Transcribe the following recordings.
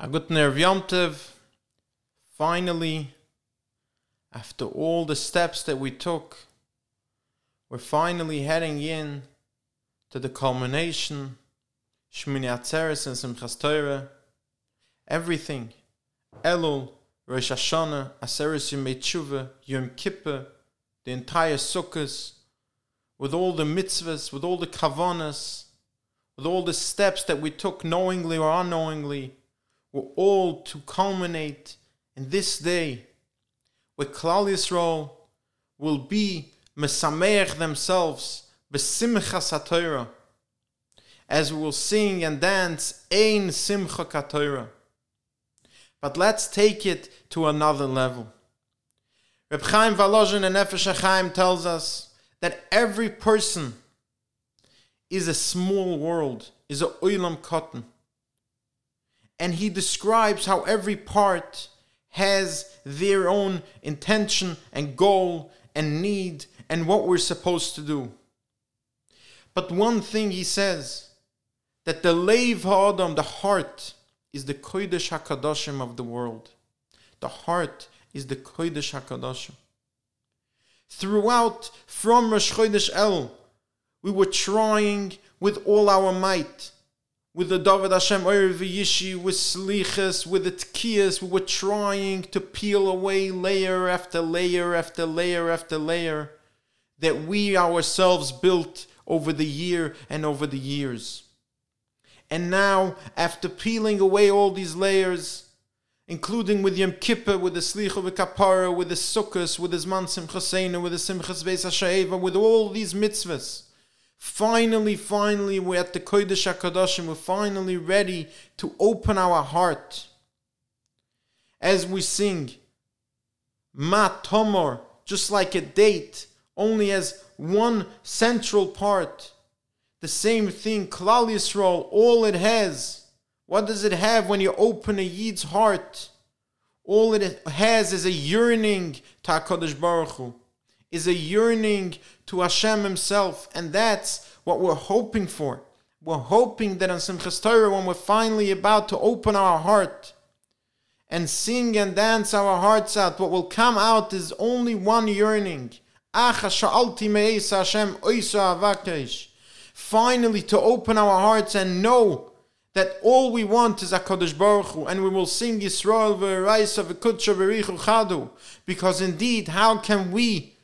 A good nerve Yomtev. Finally, after all the steps that we took, we're finally heading in to the culmination. Shmini Atzeres and Simchas Torah. Everything. Elul, Rosh Hashanah, Aseres Yom Yom Kippur, the entire Sukkot, with all the mitzvahs, with all the kavanas, with all the steps that we took knowingly or unknowingly, were all to culminate in this day, where Klal Yisrael will be mesameach themselves besimchas haTorah, as we will sing and dance ein simcha katorah. But let's take it to another level. Reb Chaim Volozhin and Nefesh Chaim tells us that every person is a small world, is a oilam koton. And he describes how every part has their own intention and goal and need and what we're supposed to do. But one thing he says that the leiv ha'adam, the heart, is the kodesh hakadoshim of the world. The heart is the kodesh hakadoshim. Throughout, from Rosh Chodesh El, we were trying with all our might, with the David Hashem Oyer V'Yishi, with Slichas, with the Tkiyas, we were trying to peel away layer after layer after layer after layer that we ourselves built over the year and over the years. And now, after peeling away all these layers, including with Yom Kippur, with the Slicha, Kapara, with the Sukkot, with the Zman Simchaseinu, with the Simchas Beis HaSha'eva, with all these mitzvahs, finally, finally, we're at the Kodesh HaKadoshim, we're finally ready to open our heart. As we sing, Ma Tomor, just like a date, only as one central part. The same thing, Klal Yisrael, all it has. What does it have when you open a Yid's heart? All it has is a yearning to HaKadosh Baruch Hu, is a yearning to Hashem Himself, and that's what we're hoping for. We're hoping that on Simchas Torah, when we're finally about to open our heart and sing and dance our hearts out, what will come out is only one yearning. Finally, to open our hearts and know that all we want is HaKadosh Baruch Hu, and we will sing Yisrael v'Oraisa v'Kudsha B'rich Hu Chad Hu, because indeed, how can we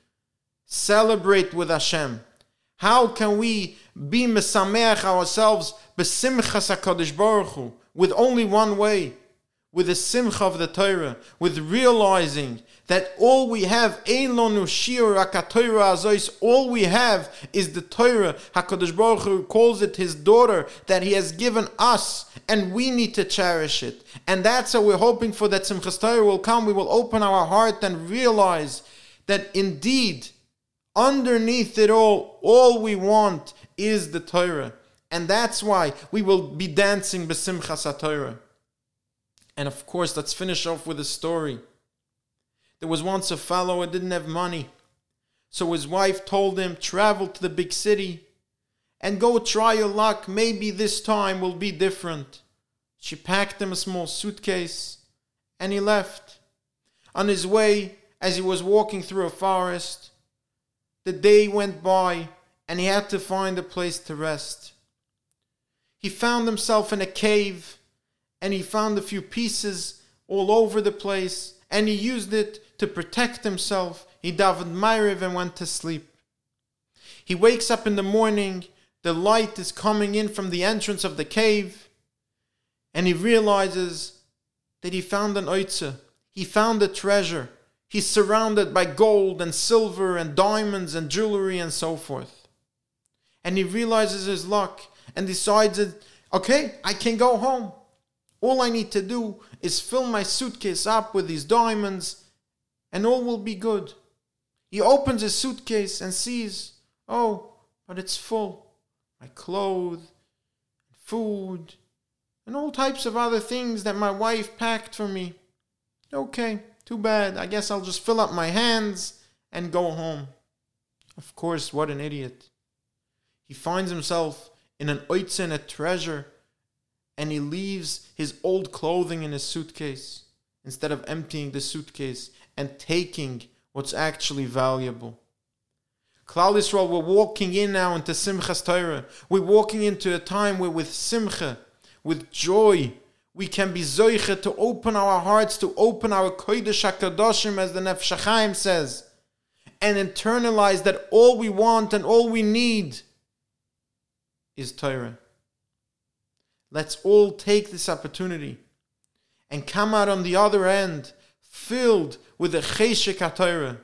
celebrate with Hashem? How can we be mesameach ourselves besimchas HaKadosh Baruch Hu, with only one way? with the simcha of the Torah, with realizing that all we have, Azois, all we have is the Torah. Hakadosh Baruch Hu calls it His daughter that He has given us, and we need to cherish it. And that's how we're hoping for that Simchas Torah will come. We will open our heart and realize that indeed, underneath it all, all we want is the Torah. And that's why we will be dancing Besimchas Torah. And of course, let's finish off with a story. There was once a fellow who didn't have money. So his wife told him, travel to the big city and go try your luck. Maybe this time will be different. She packed him a small suitcase and he left. On his way, as he was walking through a forest, the day went by and he had to find a place to rest. He found himself in a cave and he found a few pieces all over the place and he used it to protect himself. He davened Ma'ariv and went to sleep. He wakes up in the morning, the light is coming in from the entrance of the cave, and he realizes that he found an oitza. He found a treasure. He's surrounded by gold and silver and diamonds and jewelry and so forth. And he realizes his luck and decides that, okay, I can go home. All I need to do is fill my suitcase up with these diamonds and all will be good. He opens his suitcase and sees, oh, but it's full. My clothes, food, and all types of other things that my wife packed for me. Okay, too bad. I guess I'll just fill up my hands and go home. Of course, what an idiot. He finds himself in an oitzen, a treasure and he leaves his old clothing in his suitcase instead of emptying the suitcase and taking what's actually valuable. Klal Yisrael, we're walking in now into Simchas Torah. We're walking into a time where with Simcha, with joy, we can be zoiche to open our hearts, to open our kodesh hakadoshim, as the Nefesh HaChaim says, and internalize that all we want and all we need is Torah. Let's all take this opportunity and come out on the other end filled with a cheshek Torah,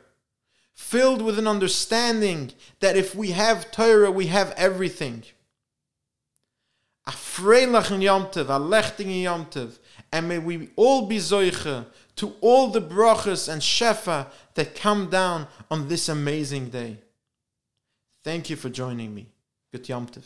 filled with an understanding that if we have Torah, we have everything. A freilach in Yomtev, a lechting in Yomtev, and may we all be zoiche to all the brachas and shefa that come down on this amazing day. Thank you for joining me. Good Yomtev.